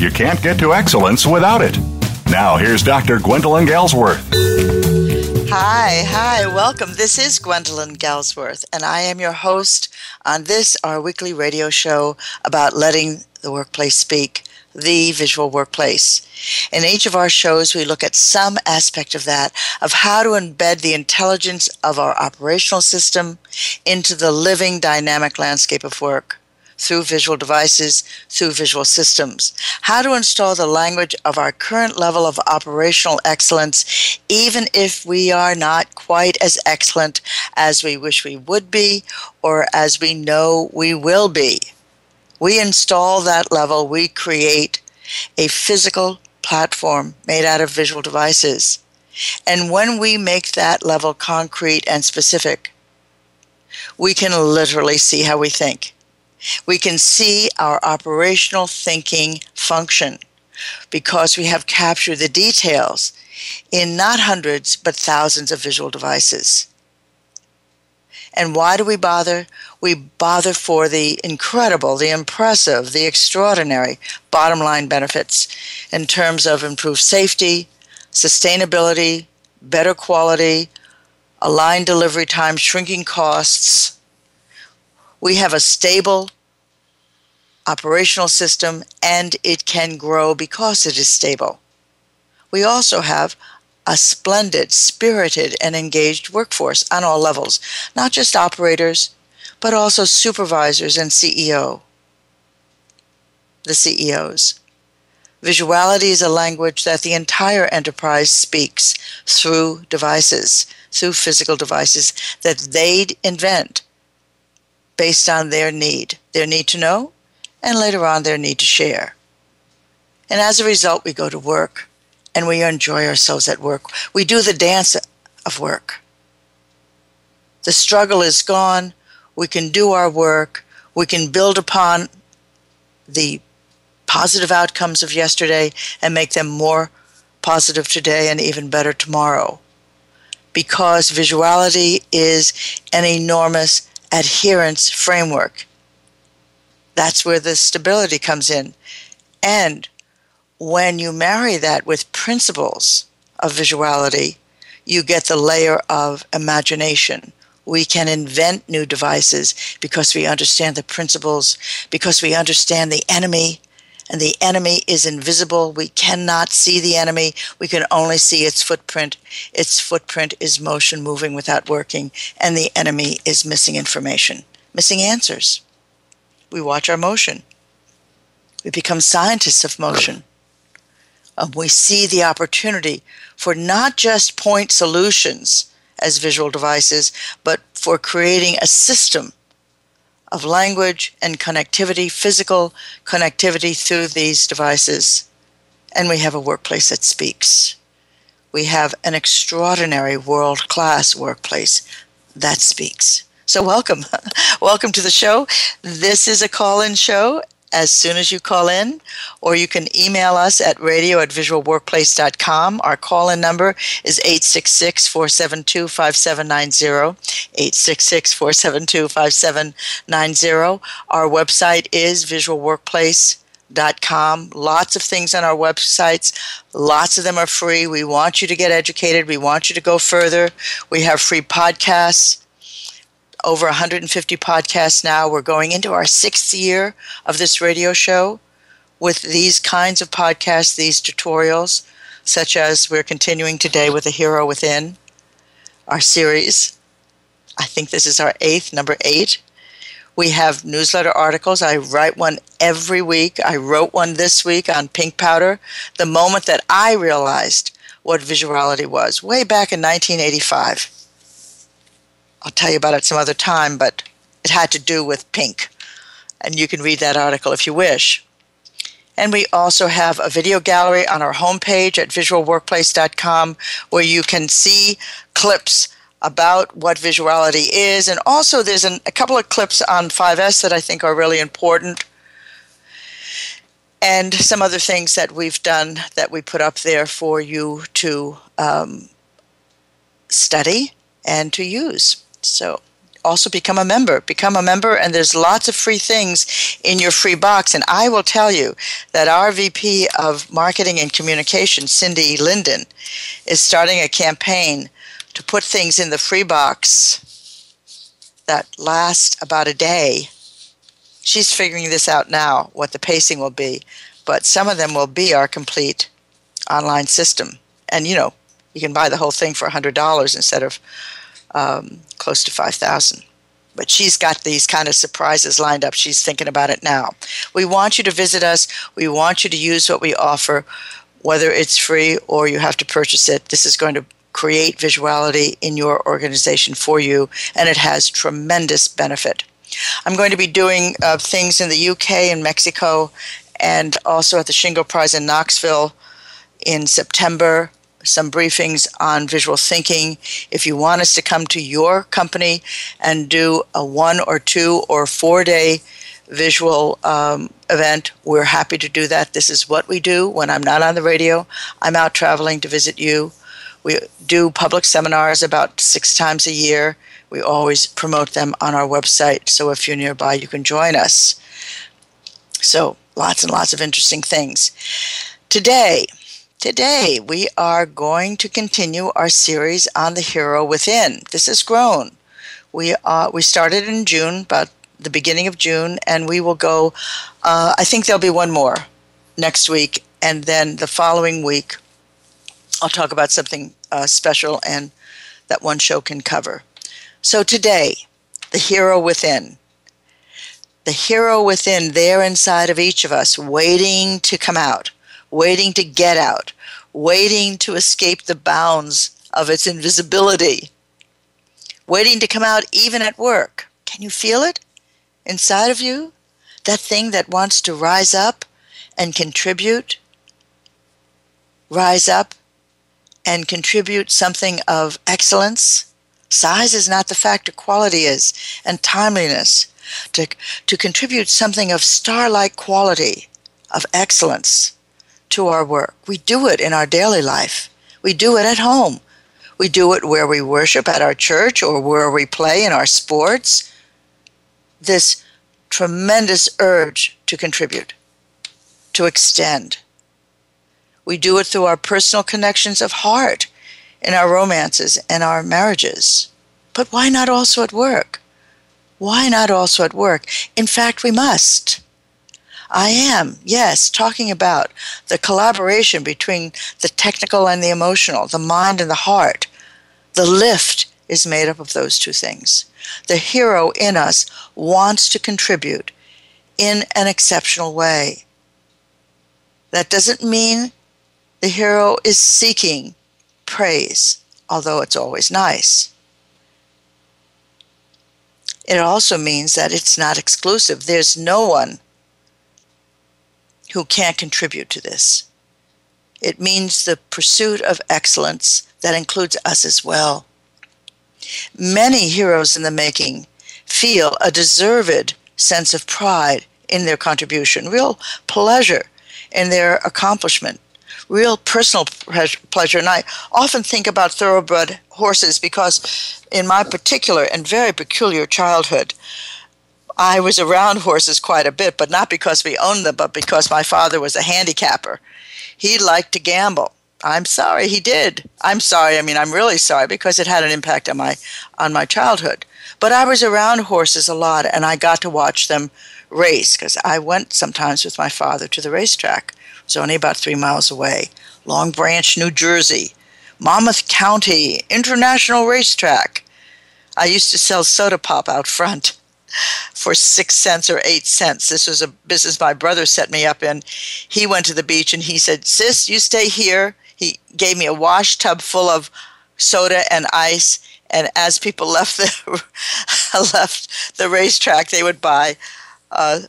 You can't get to excellence without it. Now, here's Dr. Gwendolyn Galsworth. Hi, hi, welcome. This is Gwendolyn Galsworth, and I am your host on this, our weekly radio show about letting the workplace speak, the visual workplace. In each of our shows, we look at some aspect of that, of how to embed the intelligence of our operational system into the living dynamic landscape of work through visual devices, through visual systems. How to install the language of our current level of operational excellence, even if we are not quite as excellent as we wish we would be or as we know we will be. We install that level, we create a physical platform made out of visual devices. And when we make that level concrete and specific, we can literally see how we think we can see our operational thinking function because we have captured the details in not hundreds but thousands of visual devices. And why do we bother? We bother for the incredible, the impressive, the extraordinary bottom line benefits in terms of improved safety, sustainability, better quality, aligned delivery time, shrinking costs, we have a stable operational system and it can grow because it is stable. We also have a splendid, spirited, and engaged workforce on all levels, not just operators, but also supervisors and CEO. The CEOs. Visuality is a language that the entire enterprise speaks through devices, through physical devices that they invent based on their need, their need to know, and later on their need to share. And as a result, we go to work and we enjoy ourselves at work. We do the dance of work. The struggle is gone. We can do our work. We can build upon the positive outcomes of yesterday and make them more positive today and even better tomorrow. Because visuality is an enormous adherence framework. That's where the stability comes in. And when you marry that with principles of visuality, you get the layer of imagination. We can invent new devices because we understand the principles, because we understand the enemy, and the enemy is invisible. We cannot see the enemy. We can only see its footprint. Its footprint is motion moving without working, and the enemy is missing information, missing answers. We watch our motion. We become scientists of motion. Um, we see the opportunity for not just point solutions as visual devices, but for creating a system of language and connectivity, physical connectivity through these devices. And we have a workplace that speaks. We have an extraordinary world class workplace that speaks. So, welcome. welcome to the show. This is a call in show, as soon as you call in, or you can email us at radio at visualworkplace.com. Our call in number is 866 472 5790. 866 472 5790. Our website is visualworkplace.com. Lots of things on our websites. Lots of them are free. We want you to get educated. We want you to go further. We have free podcasts over 150 podcasts now. We're going into our sixth year of this radio show. with these kinds of podcasts, these tutorials, such as we're continuing today with The Hero Within, our series. I think this is our eighth, number eight. We have newsletter articles. I write one every week. I wrote one this week on pink powder. The moment that I realized what visuality was, way back in 1985. I'll tell you about it some other time, but it had to do with pink. And you can read that article if you wish. And we also have a video gallery on our homepage at visualworkplace.com where you can see clips about what visuality is. And also, there's an, a couple of clips on 5S that I think are really important. And some other things that we've done that we put up there for you to um, study and to use. So, also become a member. Become a member, and there's lots of free things in your free box. And I will tell you that our VP of Marketing and Communication, Cindy Linden, is starting a campaign to put things in the free box that last about a day. She's figuring this out now, what the pacing will be, but some of them will be our complete online system. And you know, you can buy the whole thing for $100 instead of um, close to 5000 but she's got these kind of surprises lined up. She's thinking about it now. We want you to visit us. We want you to use what we offer, whether it's free or you have to purchase it. This is going to create visuality in your organization for you, and it has tremendous benefit. I'm going to be doing uh, things in the UK and Mexico, and also at the Shingo Prize in Knoxville in September. Some briefings on visual thinking. If you want us to come to your company and do a one or two or four day visual um, event, we're happy to do that. This is what we do when I'm not on the radio. I'm out traveling to visit you. We do public seminars about six times a year. We always promote them on our website, so if you're nearby, you can join us. So, lots and lots of interesting things. Today, today we are going to continue our series on the hero within. This has grown. We uh, we started in June, about the beginning of June, and we will go. Uh, I think there'll be one more next week, and then the following week I'll talk about something uh, special and that one show can cover. So today, the hero within. The hero within, there inside of each of us, waiting to come out, waiting to get out, waiting to escape the bounds of its invisibility, waiting to come out even at work. Can you feel it inside of you? That thing that wants to rise up and contribute, rise up and contribute something of excellence. Size is not the factor, quality is, and timeliness. To, to contribute something of star like quality, of excellence to our work. We do it in our daily life, we do it at home. We do it where we worship at our church or where we play in our sports. This tremendous urge to contribute, to extend, we do it through our personal connections of heart in our romances and our marriages. But why not also at work? Why not also at work? In fact, we must. I am, yes, talking about the collaboration between the technical and the emotional, the mind and the heart. The lift is made up of those two things. The hero in us wants to contribute in an exceptional way. That doesn't mean the hero is seeking praise, although it's always nice. It also means that it's not exclusive. There's no one who can't contribute to this. It means the pursuit of excellence that includes us as well. Many heroes in the making feel a deserved sense of pride in their contribution, real pleasure in their accomplishment real personal pleasure. And I often think about thoroughbred horses because, in my particular and very peculiar childhood, I was around horses quite a bit, but not because we owned them, but because my father was a handicapper. He liked to gamble. I'm sorry he did. I'm sorry. I mean, I'm really sorry because it had an impact on my on my childhood. But I was around horses a lot and I got to watch them race because I went sometimes with my father to the racetrack. It was only about three miles away. Long Branch, New Jersey, Monmouth County International Racetrack. I used to sell soda pop out front for six cents or eight cents. This was a business my brother set me up in. He went to the beach and he said, Sis, you stay here. He gave me a wash tub full of soda and ice. And as people left the left the racetrack, they would buy uh,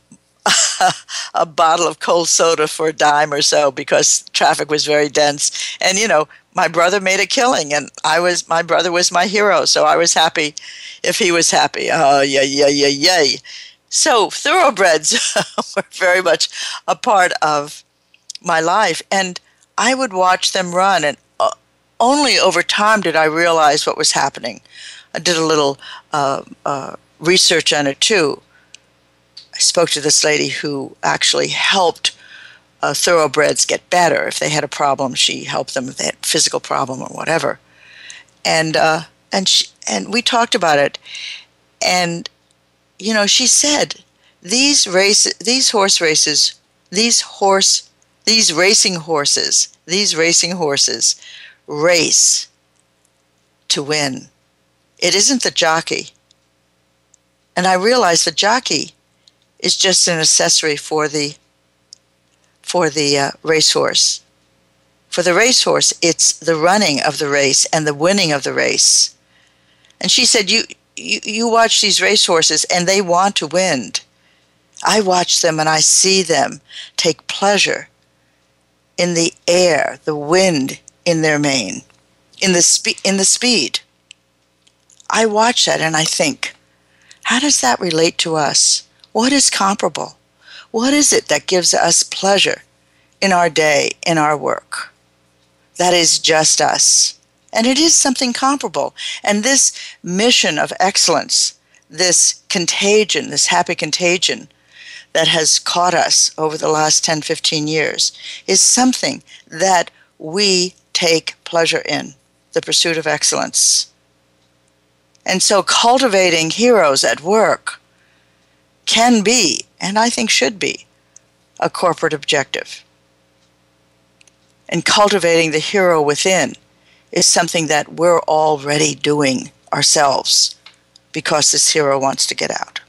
a bottle of cold soda for a dime or so because traffic was very dense. And you know, my brother made a killing, and I was my brother was my hero, so I was happy if he was happy. Oh yeah, yeah, yeah, yeah. So thoroughbreds were very much a part of my life, and I would watch them run, and uh, only over time did I realize what was happening. I did a little uh, uh, research on it too I spoke to this lady who actually helped uh, thoroughbreds get better. If they had a problem, she helped them if they had a physical problem or whatever. And uh, and she, and we talked about it. And you know, she said these race these horse races, these horse these racing horses, these racing horses race to win. It isn't the jockey. And I realized the jockey is just an accessory for the for the uh, racehorse. For the racehorse, it's the running of the race and the winning of the race. And she said, "You you, you watch these racehorses, and they want to win. I watch them, and I see them take pleasure in the air, the wind in their mane, in the spe- in the speed. I watch that, and I think, how does that relate to us?" What is comparable? What is it that gives us pleasure in our day, in our work? That is just us. And it is something comparable. And this mission of excellence, this contagion, this happy contagion that has caught us over the last 10, 15 years, is something that we take pleasure in the pursuit of excellence. And so cultivating heroes at work can be, and I think should be, a corporate objective. And cultivating the hero within is something that we're already doing ourselves because this hero wants to get out.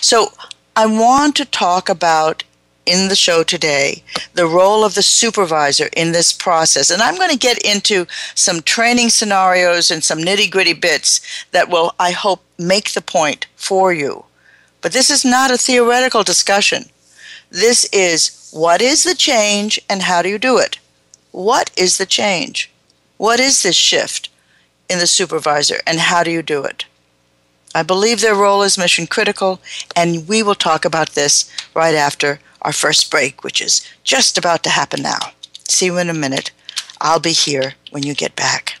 So, I want to talk about in the show today the role of the supervisor in this process. And I'm going to get into some training scenarios and some nitty gritty bits that will, I hope, make the point for you. But this is not a theoretical discussion. This is what is the change and how do you do it? What is the change? What is this shift in the supervisor and how do you do it? I believe their role is mission critical, and we will talk about this right after our first break, which is just about to happen now. See you in a minute. I'll be here when you get back.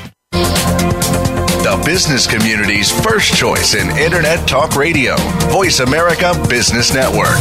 The business community's first choice in Internet Talk Radio. Voice America Business Network.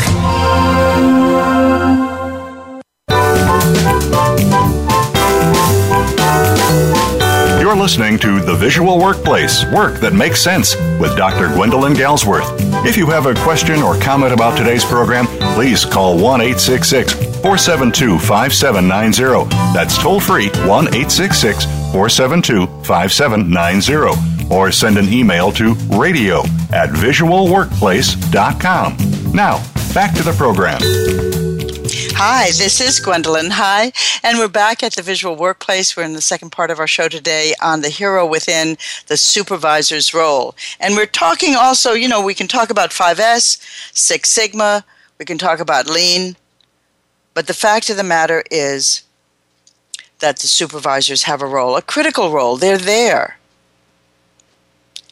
You're listening to The Visual Workplace Work That Makes Sense with Dr. Gwendolyn Galsworth. If you have a question or comment about today's program, please call 1 866 472 5790. That's toll free 1 866 472 5790. Or send an email to radio at visualworkplace.com. Now, back to the program. Hi, this is Gwendolyn. Hi, and we're back at the Visual Workplace. We're in the second part of our show today on the hero within the supervisor's role. And we're talking also, you know, we can talk about 5S, Six Sigma, we can talk about lean, but the fact of the matter is that the supervisors have a role, a critical role. They're there.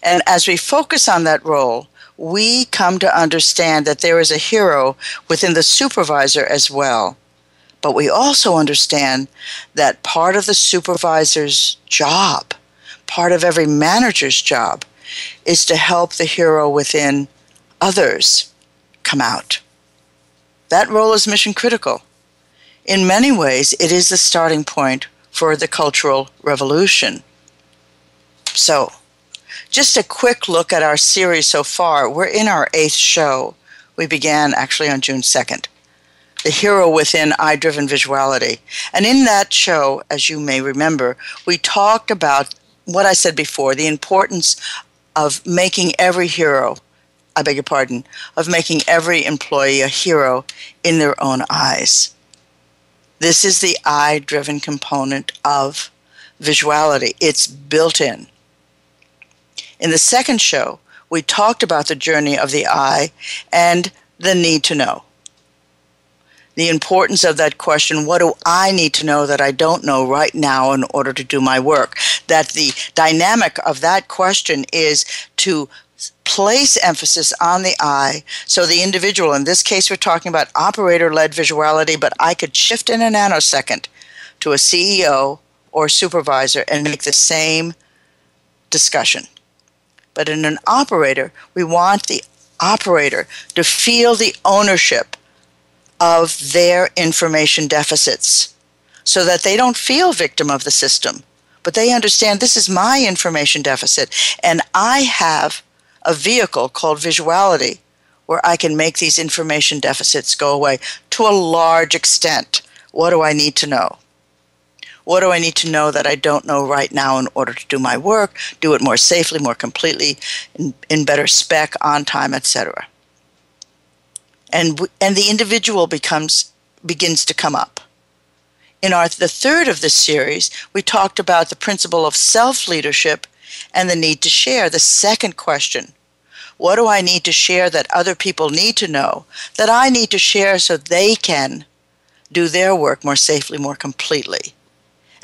And as we focus on that role, we come to understand that there is a hero within the supervisor as well. But we also understand that part of the supervisor's job, part of every manager's job, is to help the hero within others come out. That role is mission critical. In many ways, it is the starting point for the Cultural Revolution. So, just a quick look at our series so far. We're in our eighth show. We began actually on June 2nd. The Hero Within I Driven Visuality. And in that show, as you may remember, we talked about what I said before the importance of making every hero, I beg your pardon, of making every employee a hero in their own eyes. This is the I driven component of visuality, it's built in. In the second show, we talked about the journey of the I and the need to know. The importance of that question what do I need to know that I don't know right now in order to do my work? That the dynamic of that question is to place emphasis on the I so the individual, in this case, we're talking about operator led visuality, but I could shift in a nanosecond to a CEO or supervisor and make the same discussion. But in an operator, we want the operator to feel the ownership of their information deficits so that they don't feel victim of the system, but they understand this is my information deficit and I have a vehicle called visuality where I can make these information deficits go away to a large extent. What do I need to know? What do I need to know that I don't know right now in order to do my work, do it more safely, more completely, in, in better spec, on time, etc. And and the individual becomes begins to come up. In our the third of this series, we talked about the principle of self-leadership and the need to share. The second question, what do I need to share that other people need to know, that I need to share so they can do their work more safely, more completely?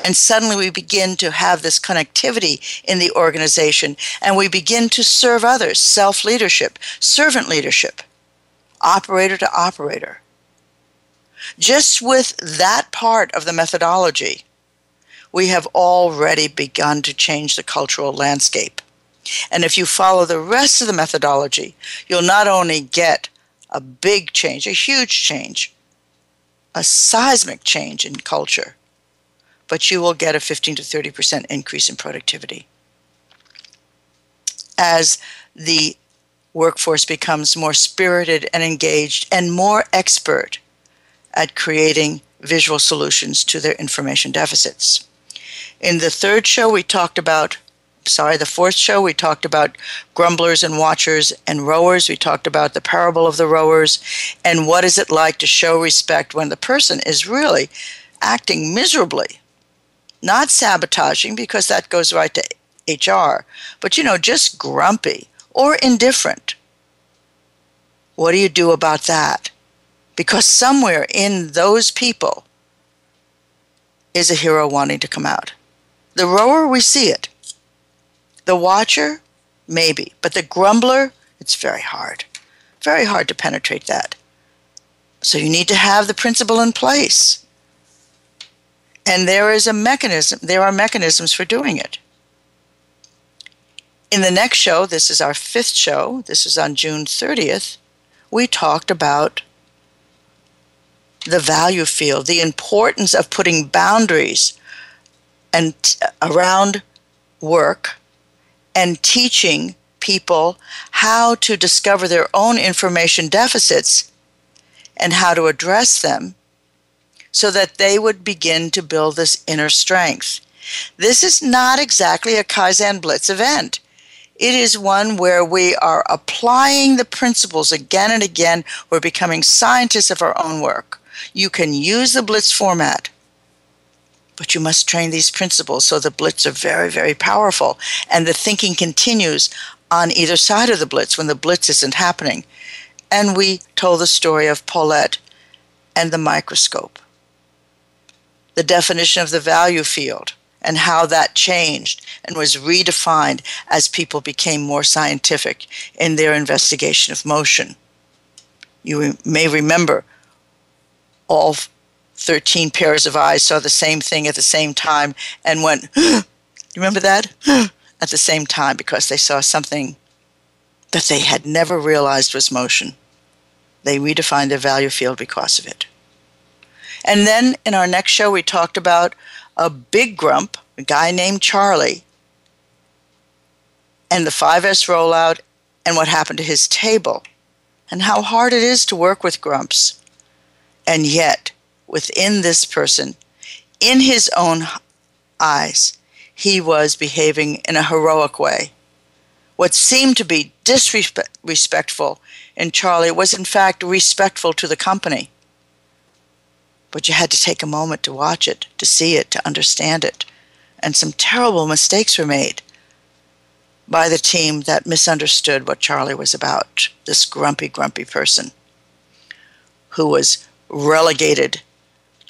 And suddenly we begin to have this connectivity in the organization and we begin to serve others self leadership, servant leadership, operator to operator. Just with that part of the methodology, we have already begun to change the cultural landscape. And if you follow the rest of the methodology, you'll not only get a big change, a huge change, a seismic change in culture, but you will get a 15 to 30% increase in productivity. As the workforce becomes more spirited and engaged and more expert at creating visual solutions to their information deficits. In the third show, we talked about, sorry, the fourth show, we talked about grumblers and watchers and rowers. We talked about the parable of the rowers and what is it like to show respect when the person is really acting miserably not sabotaging because that goes right to HR, but you know, just grumpy or indifferent. What do you do about that? Because somewhere in those people is a hero wanting to come out. The rower, we see it. The watcher, maybe. But the grumbler, it's very hard. Very hard to penetrate that. So you need to have the principle in place. And there is a mechanism, there are mechanisms for doing it. In the next show, this is our fifth show, this is on June 30th, we talked about the value field, the importance of putting boundaries and around work and teaching people how to discover their own information deficits and how to address them so that they would begin to build this inner strength. This is not exactly a Kaizen Blitz event. It is one where we are applying the principles again and again. We're becoming scientists of our own work. You can use the Blitz format, but you must train these principles so the Blitz are very, very powerful. And the thinking continues on either side of the Blitz when the Blitz isn't happening. And we told the story of Paulette and the microscope, the definition of the value field and how that changed and was redefined as people became more scientific in their investigation of motion. You may remember all 13 pairs of eyes saw the same thing at the same time and went, you remember that? at the same time because they saw something that they had never realized was motion. They redefined their value field because of it. And then in our next show, we talked about a big grump, a guy named Charlie, and the 5S rollout and what happened to his table, and how hard it is to work with grumps. And yet, within this person, in his own eyes, he was behaving in a heroic way. What seemed to be disrespectful in Charlie was, in fact, respectful to the company but you had to take a moment to watch it, to see it, to understand it. And some terrible mistakes were made by the team that misunderstood what Charlie was about. This grumpy, grumpy person who was relegated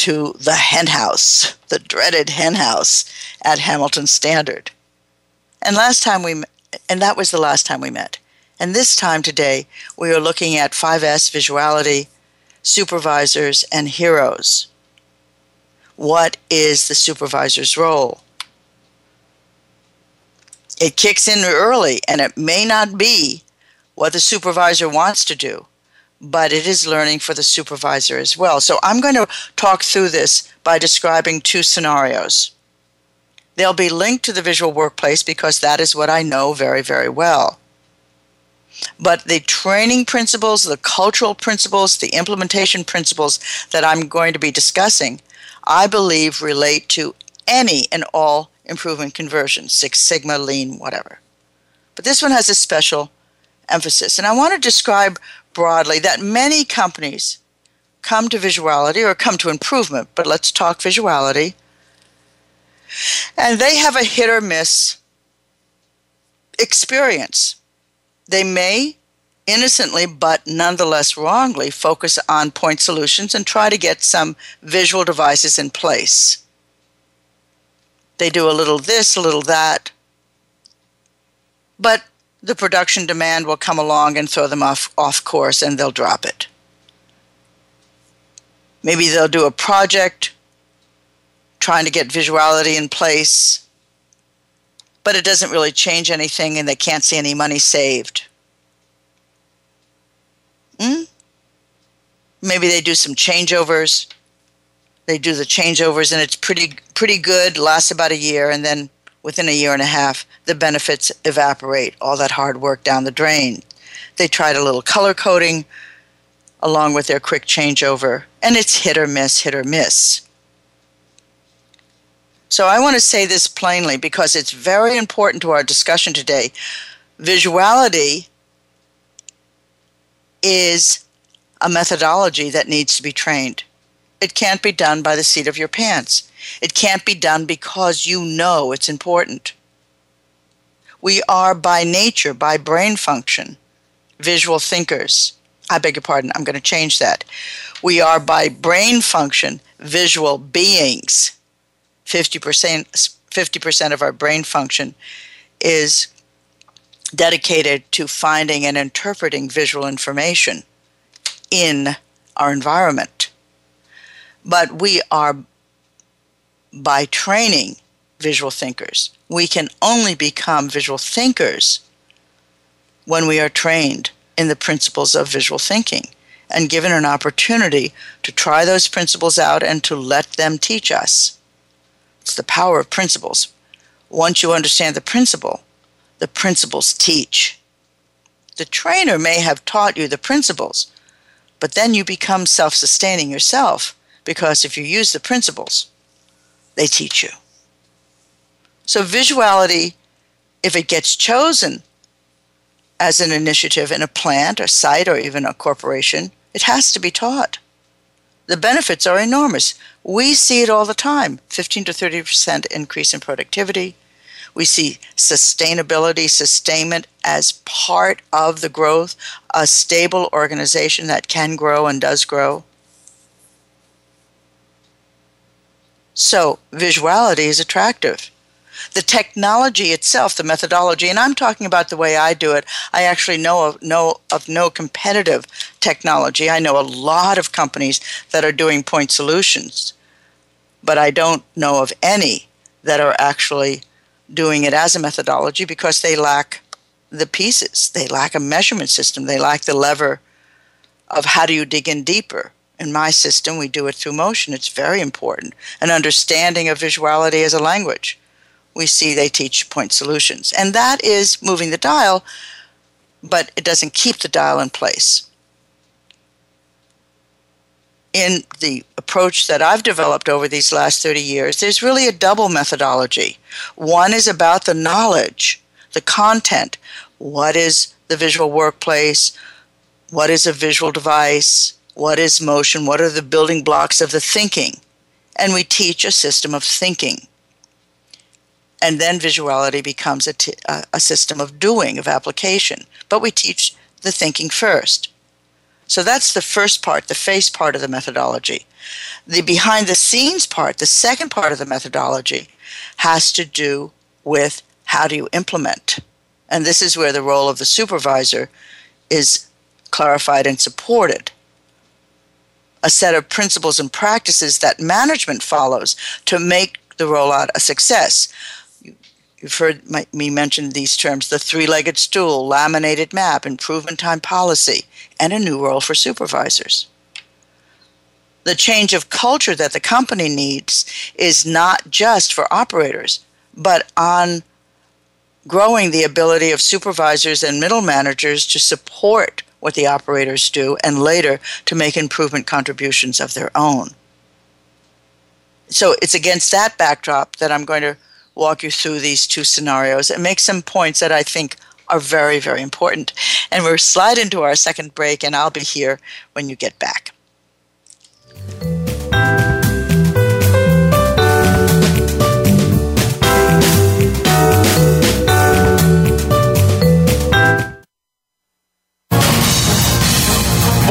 to the hen house, the dreaded hen house at Hamilton Standard. And last time we and that was the last time we met. And this time today we are looking at 5S visuality supervisors, and heroes. What is the supervisor's role? It kicks in early, and it may not be what the supervisor wants to do, but it is learning for the supervisor as well. So I'm going to talk through this by describing two scenarios. They'll be linked to the visual workplace because that is what I know very, very well. But the training principles, the cultural principles, the implementation principles that I'm going to be discussing, I believe relate to any and all improvement conversions, Six Sigma, Lean, whatever. But this one has a special emphasis. And I want to describe broadly that many companies come to visuality or come to improvement, but let's talk visuality. And they have a hit or miss experience they may innocently but nonetheless wrongly focus on point solutions and try to get some visual devices in place. They do a little this, a little that, but the production demand will come along and throw them off, off course and they'll drop it. Maybe they'll do a project trying to get visuality in place but it doesn't really change anything and they can't see any money saved. Hmm? Maybe they do some changeovers. They do the changeovers and it's pretty pretty good, lasts about a year, and then within a year and a half, the benefits evaporate, all that hard work down the drain. They tried a little color coding along with their quick changeover, and it's hit or miss, hit or miss. So I want to say this plainly because it's very important to our discussion today. Visuality is a methodology that needs to be trained. It can't be done by the seat of your pants. It can't be done because you know it's important. We are by nature, by brain function, visual thinkers. I beg your pardon, I'm going to change that. We are by brain function visual beings. 50%, 50% of our brain function is dedicated to finding and interpreting visual information in our environment. But we are, by training, visual thinkers. We can only become visual thinkers when we are trained in the principles of visual thinking and given an opportunity to try those principles out and to let them teach us. It's the power of principles. Once you understand the principle, the principles teach. The trainer may have taught you the principles, but then you become self sustaining yourself because if you use the principles, they teach you. So, visuality, if it gets chosen as an initiative in a plant or site or even a corporation, it has to be taught. The benefits are enormous. We see it all the time 15 to 30% increase in productivity. We see sustainability, sustainment as part of the growth, a stable organization that can grow and does grow. So, visuality is attractive the technology itself, the methodology, and I'm talking about the way I do it. I actually know of no of no competitive technology. I know a lot of companies that are doing point solutions, but I don't know of any that are actually doing it as a methodology because they lack the pieces. They lack a measurement system. They lack the lever of how do you dig in deeper. In my system, we do it through motion. It's very important. An understanding of visuality as a language we see they teach point solutions. And that is moving the dial, but it doesn't keep the dial in place. In the approach that I've developed over these last 30 years, there's really a double methodology. One is about the knowledge, the content. What is the visual workplace? What is a visual device? What is motion? What are the building blocks of the thinking? And we teach a system of thinking and then visuality becomes a, t- a system of doing, of application. But we teach the thinking first. So that's the first part, the face part of the methodology. The behind the scenes part, the second part of the methodology, has to do with how do you implement. And this is where the role of the supervisor is clarified and supported. A set of principles and practices that management follows to make the rollout a success. You've heard my, me mention these terms the three legged stool, laminated map, improvement time policy, and a new role for supervisors. The change of culture that the company needs is not just for operators, but on growing the ability of supervisors and middle managers to support what the operators do and later to make improvement contributions of their own. So it's against that backdrop that I'm going to walk you through these two scenarios and make some points that I think are very, very important. And we'll slide into our second break, and I'll be here when you get back.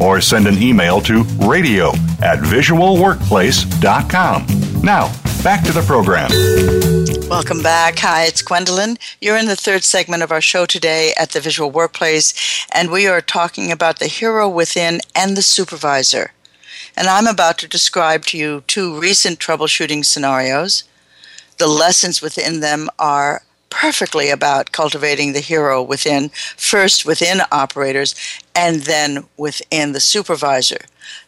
or send an email to radio at visualworkplace.com. Now, back to the program. Welcome back. Hi, it's Gwendolyn. You're in the third segment of our show today at the Visual Workplace, and we are talking about the hero within and the supervisor. And I'm about to describe to you two recent troubleshooting scenarios. The lessons within them are perfectly about cultivating the hero within, first within operators, and then within the supervisor.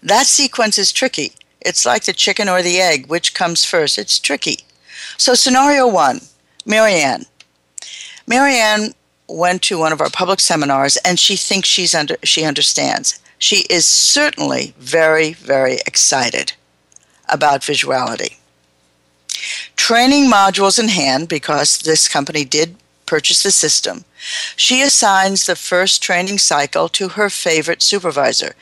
That sequence is tricky. It's like the chicken or the egg. Which comes first? It's tricky. So, scenario one Marianne. Marianne went to one of our public seminars and she thinks she's under, she understands. She is certainly very, very excited about visuality. Training modules in hand, because this company did purchase the system, she assigns the first training cycle to her favorite supervisor.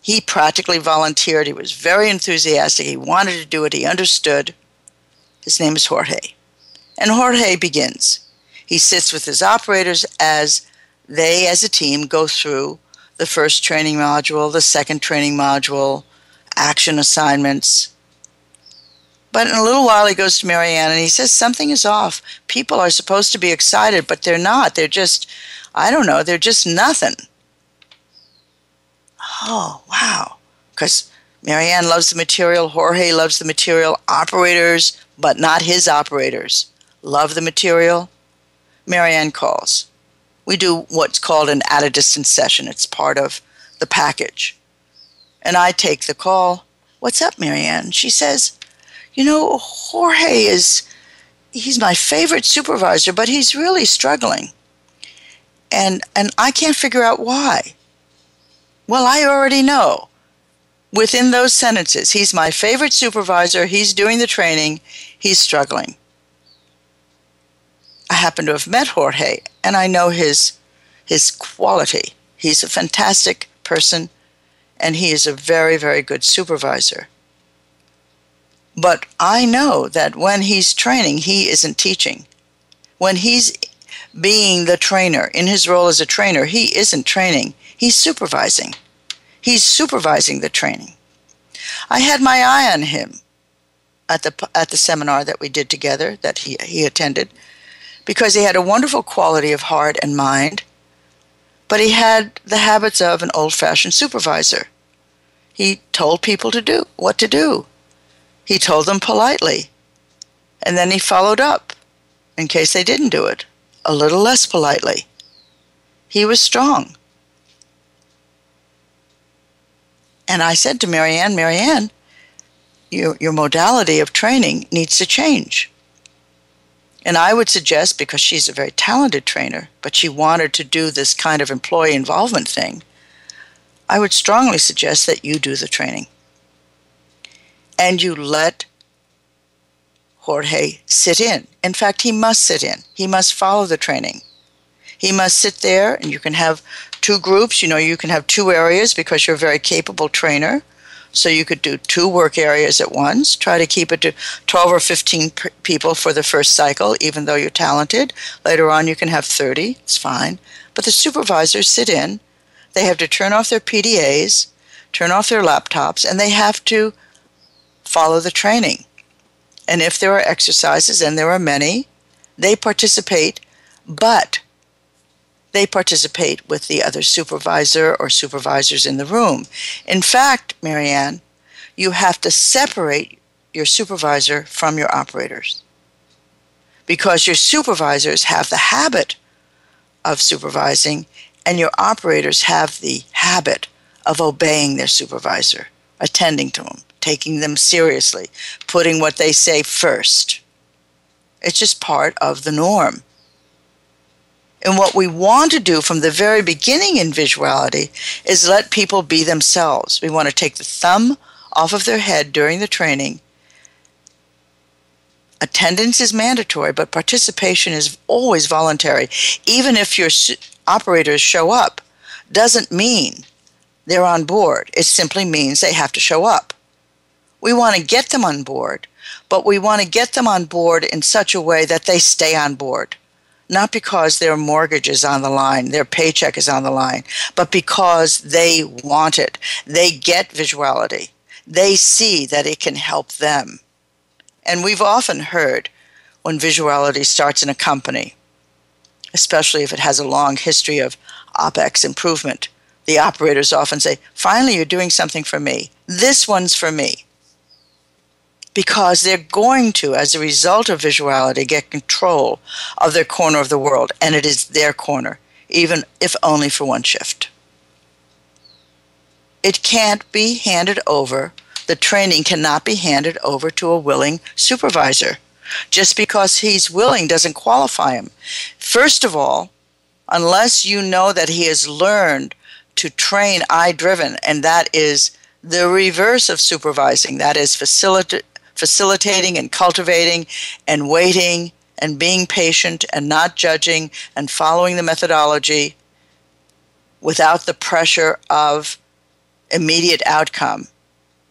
He practically volunteered. He was very enthusiastic. He wanted to do it. He understood. His name is Jorge. And Jorge begins. He sits with his operators as they, as a team, go through the first training module, the second training module, action assignments, but in a little while, he goes to Marianne and he says, Something is off. People are supposed to be excited, but they're not. They're just, I don't know, they're just nothing. Oh, wow. Because Marianne loves the material, Jorge loves the material, operators, but not his operators, love the material. Marianne calls. We do what's called an at a distance session, it's part of the package. And I take the call. What's up, Marianne? She says, you know, Jorge is, he's my favorite supervisor, but he's really struggling. And, and I can't figure out why. Well, I already know. Within those sentences, he's my favorite supervisor, he's doing the training, he's struggling. I happen to have met Jorge, and I know his, his quality. He's a fantastic person, and he is a very, very good supervisor. But I know that when he's training, he isn't teaching. When he's being the trainer, in his role as a trainer, he isn't training, he's supervising. He's supervising the training. I had my eye on him at the, at the seminar that we did together, that he, he attended, because he had a wonderful quality of heart and mind, but he had the habits of an old fashioned supervisor. He told people to do what to do. He told them politely. And then he followed up in case they didn't do it, a little less politely. He was strong. And I said to Marianne, Marianne, your, your modality of training needs to change. And I would suggest, because she's a very talented trainer, but she wanted to do this kind of employee involvement thing, I would strongly suggest that you do the training and you let Jorge sit in. In fact, he must sit in. He must follow the training. He must sit there, and you can have two groups. You know, you can have two areas because you're a very capable trainer. So you could do two work areas at once. Try to keep it to 12 or 15 p- people for the first cycle, even though you're talented. Later on, you can have 30. It's fine. But the supervisors sit in. They have to turn off their PDAs, turn off their laptops, and they have to follow the training. And if there are exercises, and there are many, they participate, but they participate with the other supervisor or supervisors in the room. In fact, Marianne, you have to separate your supervisor from your operators. Because your supervisors have the habit of supervising, and your operators have the habit of obeying their supervisor, attending to them, taking them seriously, putting what they say first. It's just part of the norm. And what we want to do from the very beginning in visuality is let people be themselves. We want to take the thumb off of their head during the training. Attendance is mandatory, but participation is always voluntary. Even if your operators show up, doesn't mean they're on board. It simply means they have to show up. We want to get them on board, but we want to get them on board in such a way that they stay on board. Not because their mortgage is on the line, their paycheck is on the line, but because they want it. They get visuality. They see that it can help them. And we've often heard when visuality starts in a company, especially if it has a long history of OPEX improvement, the operators often say, Finally, you're doing something for me. This one's for me because they're going to, as a result of visuality, get control of their corner of the world, and it is their corner, even if only for one shift. It can't be handed over, the training cannot be handed over to a willing supervisor. Just because he's willing doesn't qualify him. First of all, unless you know that he has learned to train I driven, and that is the reverse of supervising, that is facilitating facilitating and cultivating and waiting and being patient and not judging and following the methodology without the pressure of immediate outcome.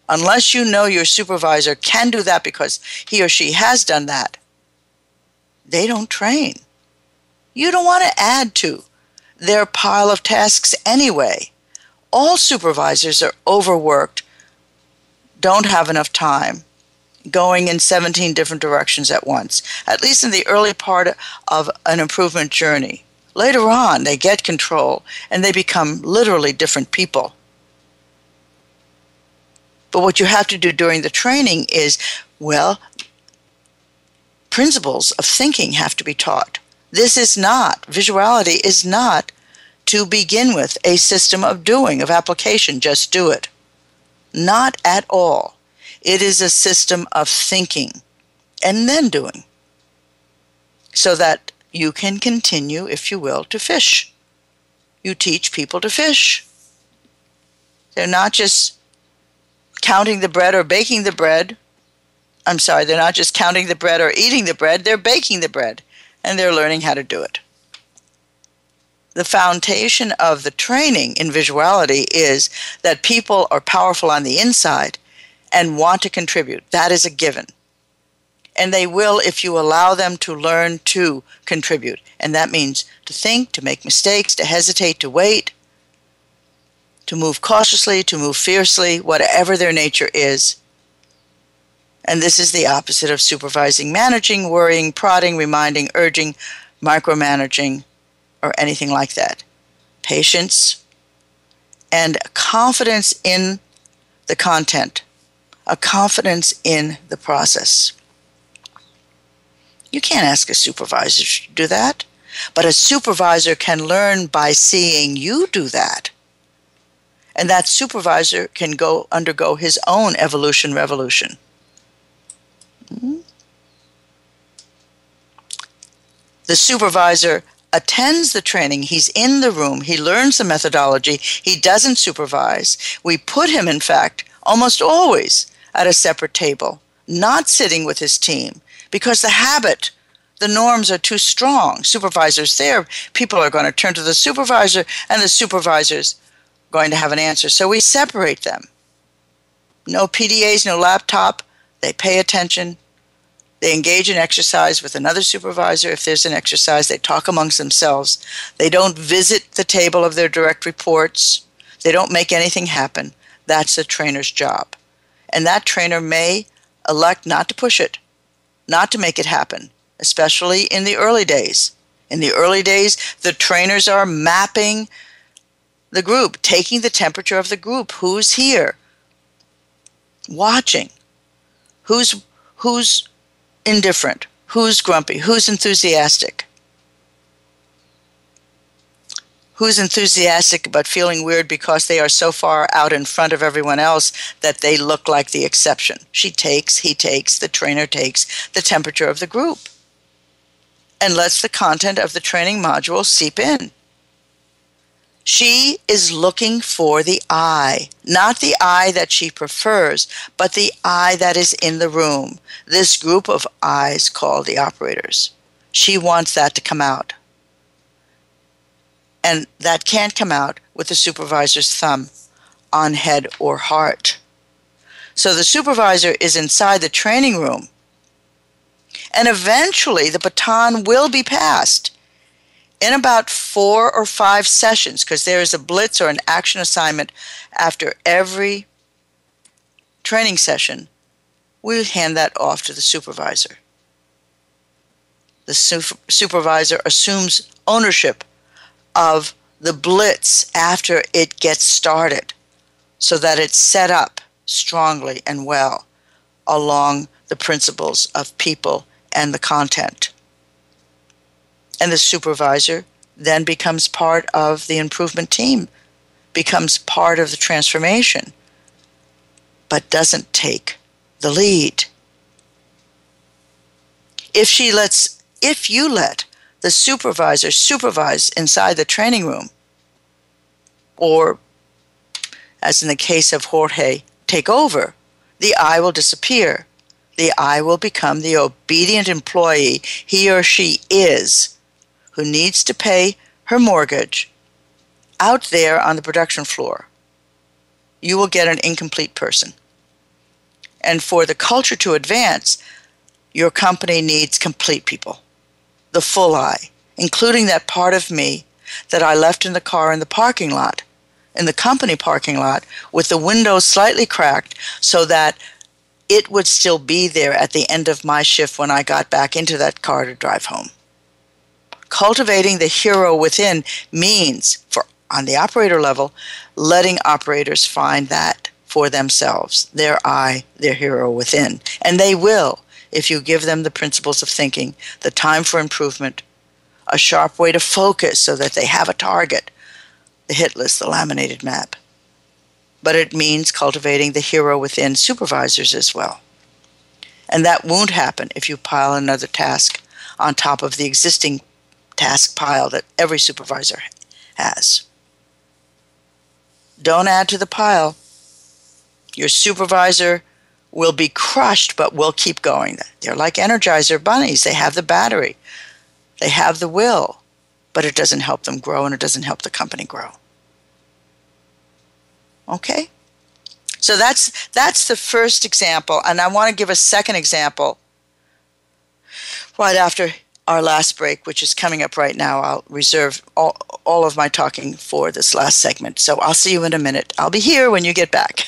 Unless you know your supervisor can do that because he or she has done that, they don't train. You don't want to add to their pile of tasks anyway. All supervisors are overworked, don't have enough time, going in 17 different directions at once, at least in the early part of an improvement journey. Later on, they get control and they become literally different people. But what you have to do during the training is, well, principles of thinking have to be taught. This is not, visuality is not to begin with a system of doing, of application, just do it. Not at all. It is a system of thinking and then doing so that you can continue, if you will, to fish. You teach people to fish. They're not just counting the bread or baking the bread. I'm sorry, they're not just counting the bread or eating the bread, they're baking the bread and they're learning how to do it. The foundation of the training in visuality is that people are powerful on the inside and want to contribute. That is a given. And they will if you allow them to learn to contribute. And that means to think, to make mistakes, to hesitate, to wait, to move cautiously, to move fiercely, whatever their nature is. And this is the opposite of supervising, managing, worrying, prodding, reminding, urging, micromanaging, or anything like that. Patience and confidence in the content a confidence in the process. You can't ask a supervisor to do that, but a supervisor can learn by seeing you do that. And that supervisor can go undergo his own evolution revolution. Mm-hmm. The supervisor attends the training, he's in the room, he learns the methodology, he doesn't supervise. We put him, in fact, almost always at a separate table, not sitting with his team, because the habit, the norms are too strong. Supervisors there, people are going to turn to the supervisor, and the supervisor's going to have an answer. So we separate them. No PDAs, no laptop. They pay attention. They engage in exercise with another supervisor. If there's an exercise, they talk amongst themselves. They don't visit the table of their direct reports. They don't make anything happen. That's the trainer's job. And that trainer may elect not to push it, not to make it happen, especially in the early days. In the early days, the trainers are mapping the group, taking the temperature of the group, who's here, watching, Who's who's indifferent? Who's grumpy? Who's enthusiastic? Who's enthusiastic but feeling weird because they are so far out in front of everyone else that they look like the exception? She takes, he takes, the trainer takes the temperature of the group and lets the content of the training module seep in. She is looking for the eye, not the eye that she prefers, but the eye that is in the room. This group of eyes called the operators. She wants that to come out. And that can't come out with the supervisor's thumb on head or heart. So the supervisor is inside the training room. And eventually the baton will be passed in about four or five sessions, because there is a blitz or an action assignment after every training session, we hand that off to the supervisor. The su- supervisor assumes ownership of the blitz after it gets started so that it's set up strongly and well along the principles of people and the content and the supervisor then becomes part of the improvement team, becomes part of the transformation, but doesn't take the lead. If she lets, if you let the supervisor supervise inside the training room, or as in the case of Jorge, take over, the I will disappear. The I will become the obedient employee he or she is who needs to pay her mortgage out there on the production floor, you will get an incomplete person. And for the culture to advance, your company needs complete people, the full I, including that part of me that I left in the car in the parking lot, in the company parking lot, with the windows slightly cracked so that it would still be there at the end of my shift when I got back into that car to drive home. Cultivating the hero within means for on the operator level letting operators find that for themselves their i their hero within. And they will if you give them the principles of thinking the time for improvement a sharp way to focus so that they have a target the hit list the laminated map but it means cultivating the hero within supervisors as well and that won't happen if you pile another task on top of the existing task pile that every supervisor has. Don't add to the pile. Your supervisor will be crushed, but will keep going. They're like Energizer bunnies. They have the battery, they have the will, but it doesn't help them grow and it doesn't help the company grow. Okay? So that's that's the first example, and I want to give a second example right after our last break, which is coming up right now. I'll reserve all, all of my talking for this last segment. So I'll see you in a minute. I'll be here when you get back.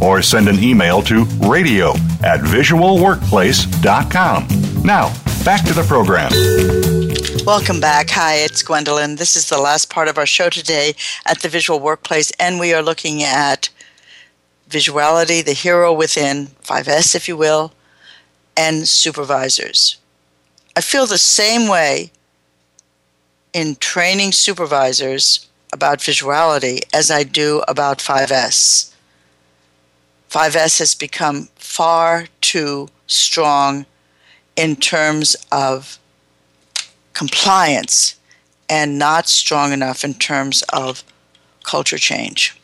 or send an email to radio at visualworkplace.com. Now, back to the program. Welcome back. Hi, it's Gwendolyn. This is the last part of our show today at the Visual Workplace, and we are looking at visuality, the hero within, 5S, if you will, and supervisors. I feel the same way in training supervisors about visuality as I do about 5S. 5S has become far too strong in terms of compliance and not strong enough in terms of culture change.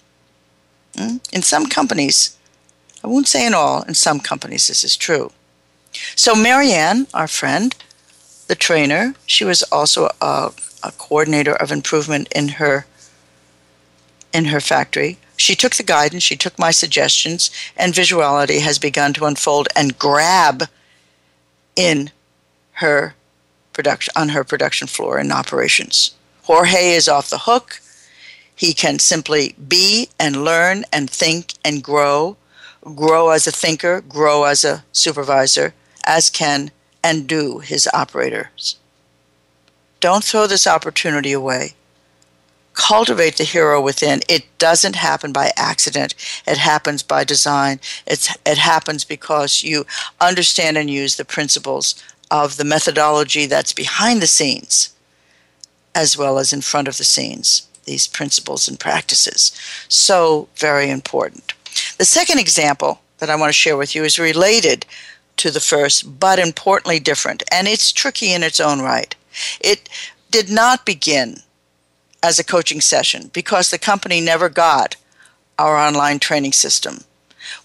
Hmm? In some companies, I won't say in all, in some companies this is true. So, Marianne, our friend, the trainer, she was also a, a coordinator of improvement in her in her factory. She took the guidance, she took my suggestions, and visuality has begun to unfold and grab in her production on her production floor in operations. Jorge is off the hook. He can simply be and learn and think and grow, grow as a thinker, grow as a supervisor, as can and do his operators. Don't throw this opportunity away cultivate the hero within. It doesn't happen by accident. It happens by design. It's, it happens because you understand and use the principles of the methodology that's behind the scenes as well as in front of the scenes, these principles and practices. So, very important. The second example that I want to share with you is related to the first, but importantly different, and it's tricky in its own right. It did not begin as a coaching session because the company never got our online training system.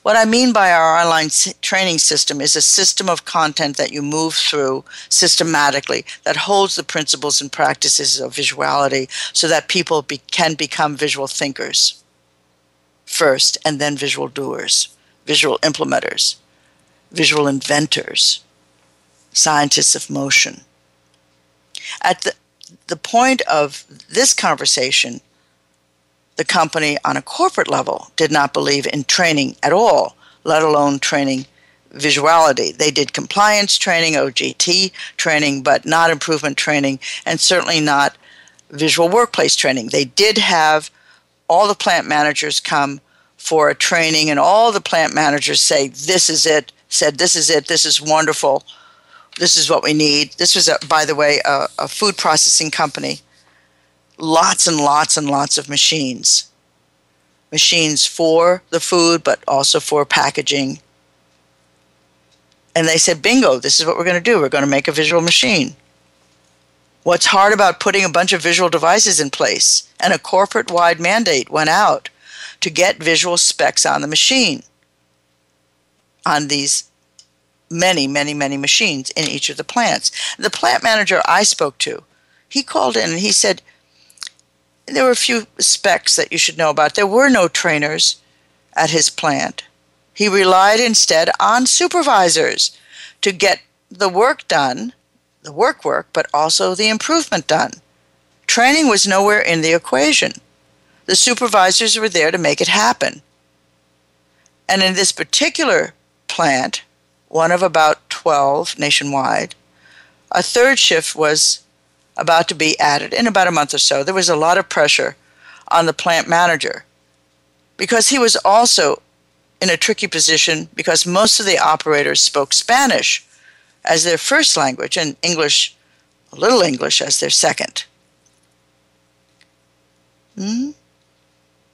What I mean by our online training system is a system of content that you move through systematically that holds the principles and practices of visuality so that people be- can become visual thinkers first and then visual doers, visual implementers, visual inventors, scientists of motion. At the the point of this conversation, the company on a corporate level did not believe in training at all, let alone training visuality. They did compliance training, OJT training, but not improvement training, and certainly not visual workplace training. They did have all the plant managers come for a training, and all the plant managers say, This is it, said, This is it, this is wonderful this is what we need. This was, a, by the way, a, a food processing company. Lots and lots and lots of machines. Machines for the food, but also for packaging. And they said, bingo, this is what we're going to do. We're going to make a visual machine. What's hard about putting a bunch of visual devices in place? And a corporate wide mandate went out to get visual specs on the machine, on these many, many, many machines in each of the plants. The plant manager I spoke to, he called in and he said, there were a few specs that you should know about. There were no trainers at his plant. He relied instead on supervisors to get the work done, the work work, but also the improvement done. Training was nowhere in the equation. The supervisors were there to make it happen. And in this particular plant, one of about 12 nationwide. A third shift was about to be added in about a month or so. There was a lot of pressure on the plant manager because he was also in a tricky position because most of the operators spoke Spanish as their first language and English, a little English, as their second. Hmm?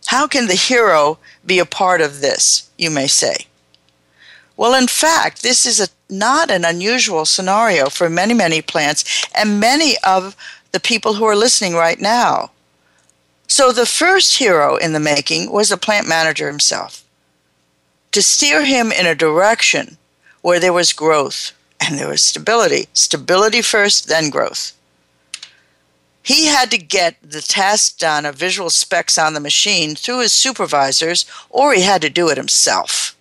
How can the hero be a part of this, you may say? Well, in fact, this is a, not an unusual scenario for many, many plants and many of the people who are listening right now. So, the first hero in the making was the plant manager himself to steer him in a direction where there was growth and there was stability. Stability first, then growth. He had to get the task done of visual specs on the machine through his supervisors, or he had to do it himself.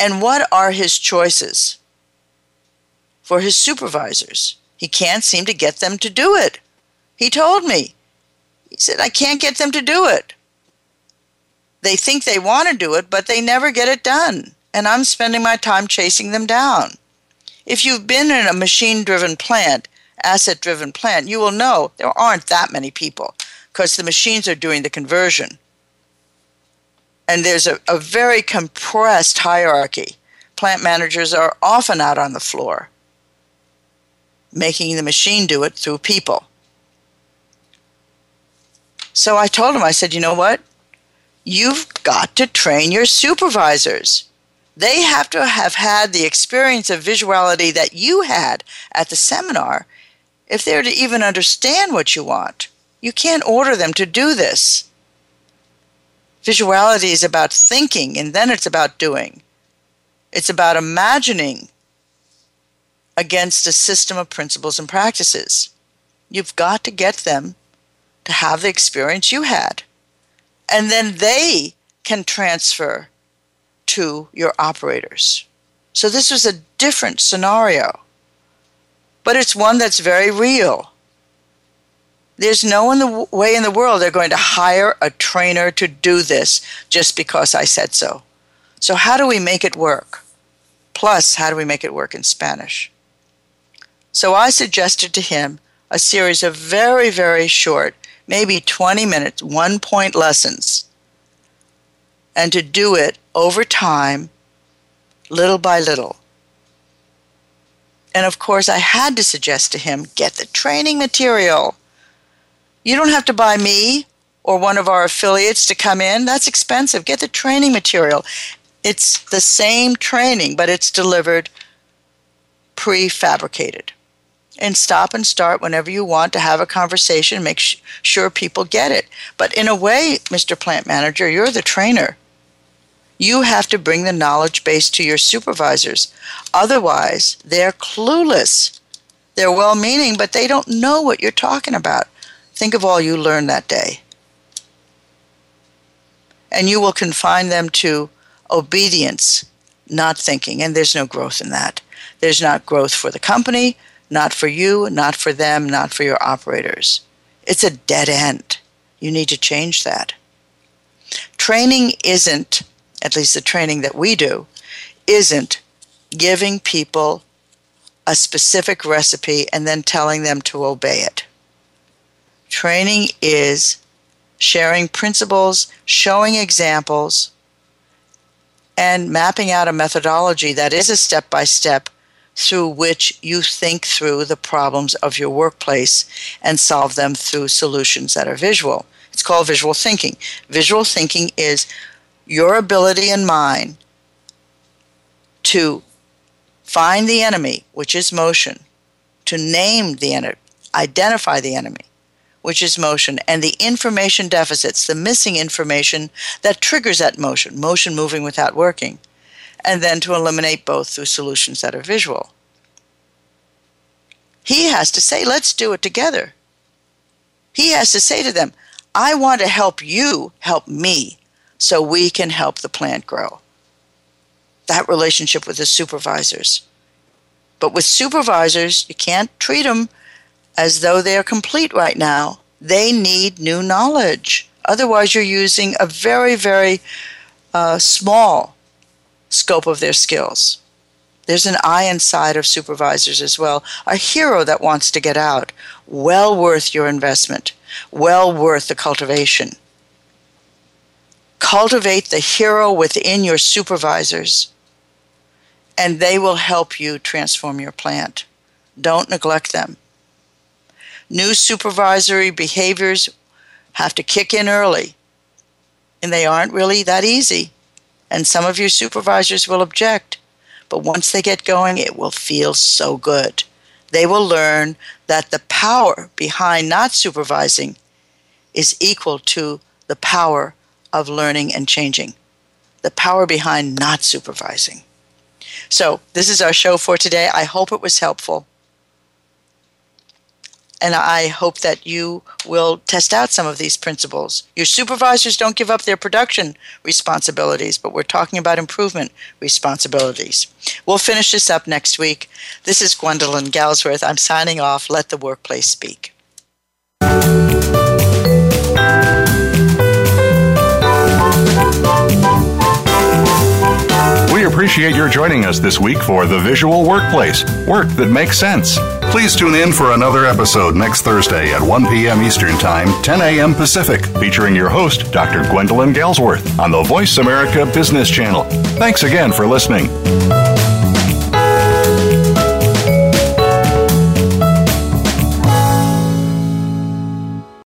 And what are his choices for his supervisors? He can't seem to get them to do it. He told me. He said, I can't get them to do it. They think they want to do it, but they never get it done. And I'm spending my time chasing them down. If you've been in a machine driven plant, asset driven plant, you will know there aren't that many people because the machines are doing the conversion. And there's a, a very compressed hierarchy. Plant managers are often out on the floor, making the machine do it through people. So I told him, I said, you know what? You've got to train your supervisors. They have to have had the experience of visuality that you had at the seminar if they're to even understand what you want. You can't order them to do this. Visuality is about thinking, and then it's about doing. It's about imagining against a system of principles and practices. You've got to get them to have the experience you had. And then they can transfer to your operators. So this was a different scenario but it's one that's very real. There's no in the way in the world they're going to hire a trainer to do this just because I said so. So, how do we make it work? Plus, how do we make it work in Spanish? So, I suggested to him a series of very, very short, maybe 20 minutes, one point lessons, and to do it over time, little by little. And of course, I had to suggest to him get the training material. You don't have to buy me or one of our affiliates to come in. That's expensive. Get the training material. It's the same training, but it's delivered prefabricated. And stop and start whenever you want to have a conversation, make sh- sure people get it. But in a way, Mr. Plant Manager, you're the trainer. You have to bring the knowledge base to your supervisors. Otherwise, they're clueless. They're well meaning, but they don't know what you're talking about. Think of all you learned that day. And you will confine them to obedience, not thinking. And there's no growth in that. There's not growth for the company, not for you, not for them, not for your operators. It's a dead end. You need to change that. Training isn't at least the training that we do, isn't giving people a specific recipe and then telling them to obey it. Training is sharing principles, showing examples, and mapping out a methodology that is a step by step through which you think through the problems of your workplace and solve them through solutions that are visual. It's called visual thinking. Visual thinking is your ability and mine to find the enemy, which is motion, to name the enemy, identify the enemy, which is motion, and the information deficits, the missing information that triggers that motion, motion moving without working, and then to eliminate both through solutions that are visual. He has to say, let's do it together. He has to say to them, I want to help you help me so we can help the plant grow. That relationship with the supervisors. But with supervisors, you can't treat them as though they're complete right now. They need new knowledge. Otherwise, you're using a very, very uh, small scope of their skills. There's an eye inside of supervisors as well, a hero that wants to get out. Well worth your investment, well worth the cultivation. Cultivate the hero within your supervisors, and they will help you transform your plant. Don't neglect them. New supervisory behaviors have to kick in early, and they aren't really that easy. And some of your supervisors will object, but once they get going, it will feel so good. They will learn that the power behind not supervising is equal to the power of learning and changing, the power behind not supervising. So, this is our show for today. I hope it was helpful. And I hope that you will test out some of these principles. Your supervisors don't give up their production responsibilities, but we're talking about improvement responsibilities. We'll finish this up next week. This is Gwendolyn Galsworth. I'm signing off. Let the workplace speak. We appreciate your joining us this week for The Visual Workplace Work that Makes Sense. Please tune in for another episode next Thursday at 1 p.m. Eastern Time, 10 a.m. Pacific, featuring your host, Dr. Gwendolyn Galsworth, on the Voice America Business Channel. Thanks again for listening.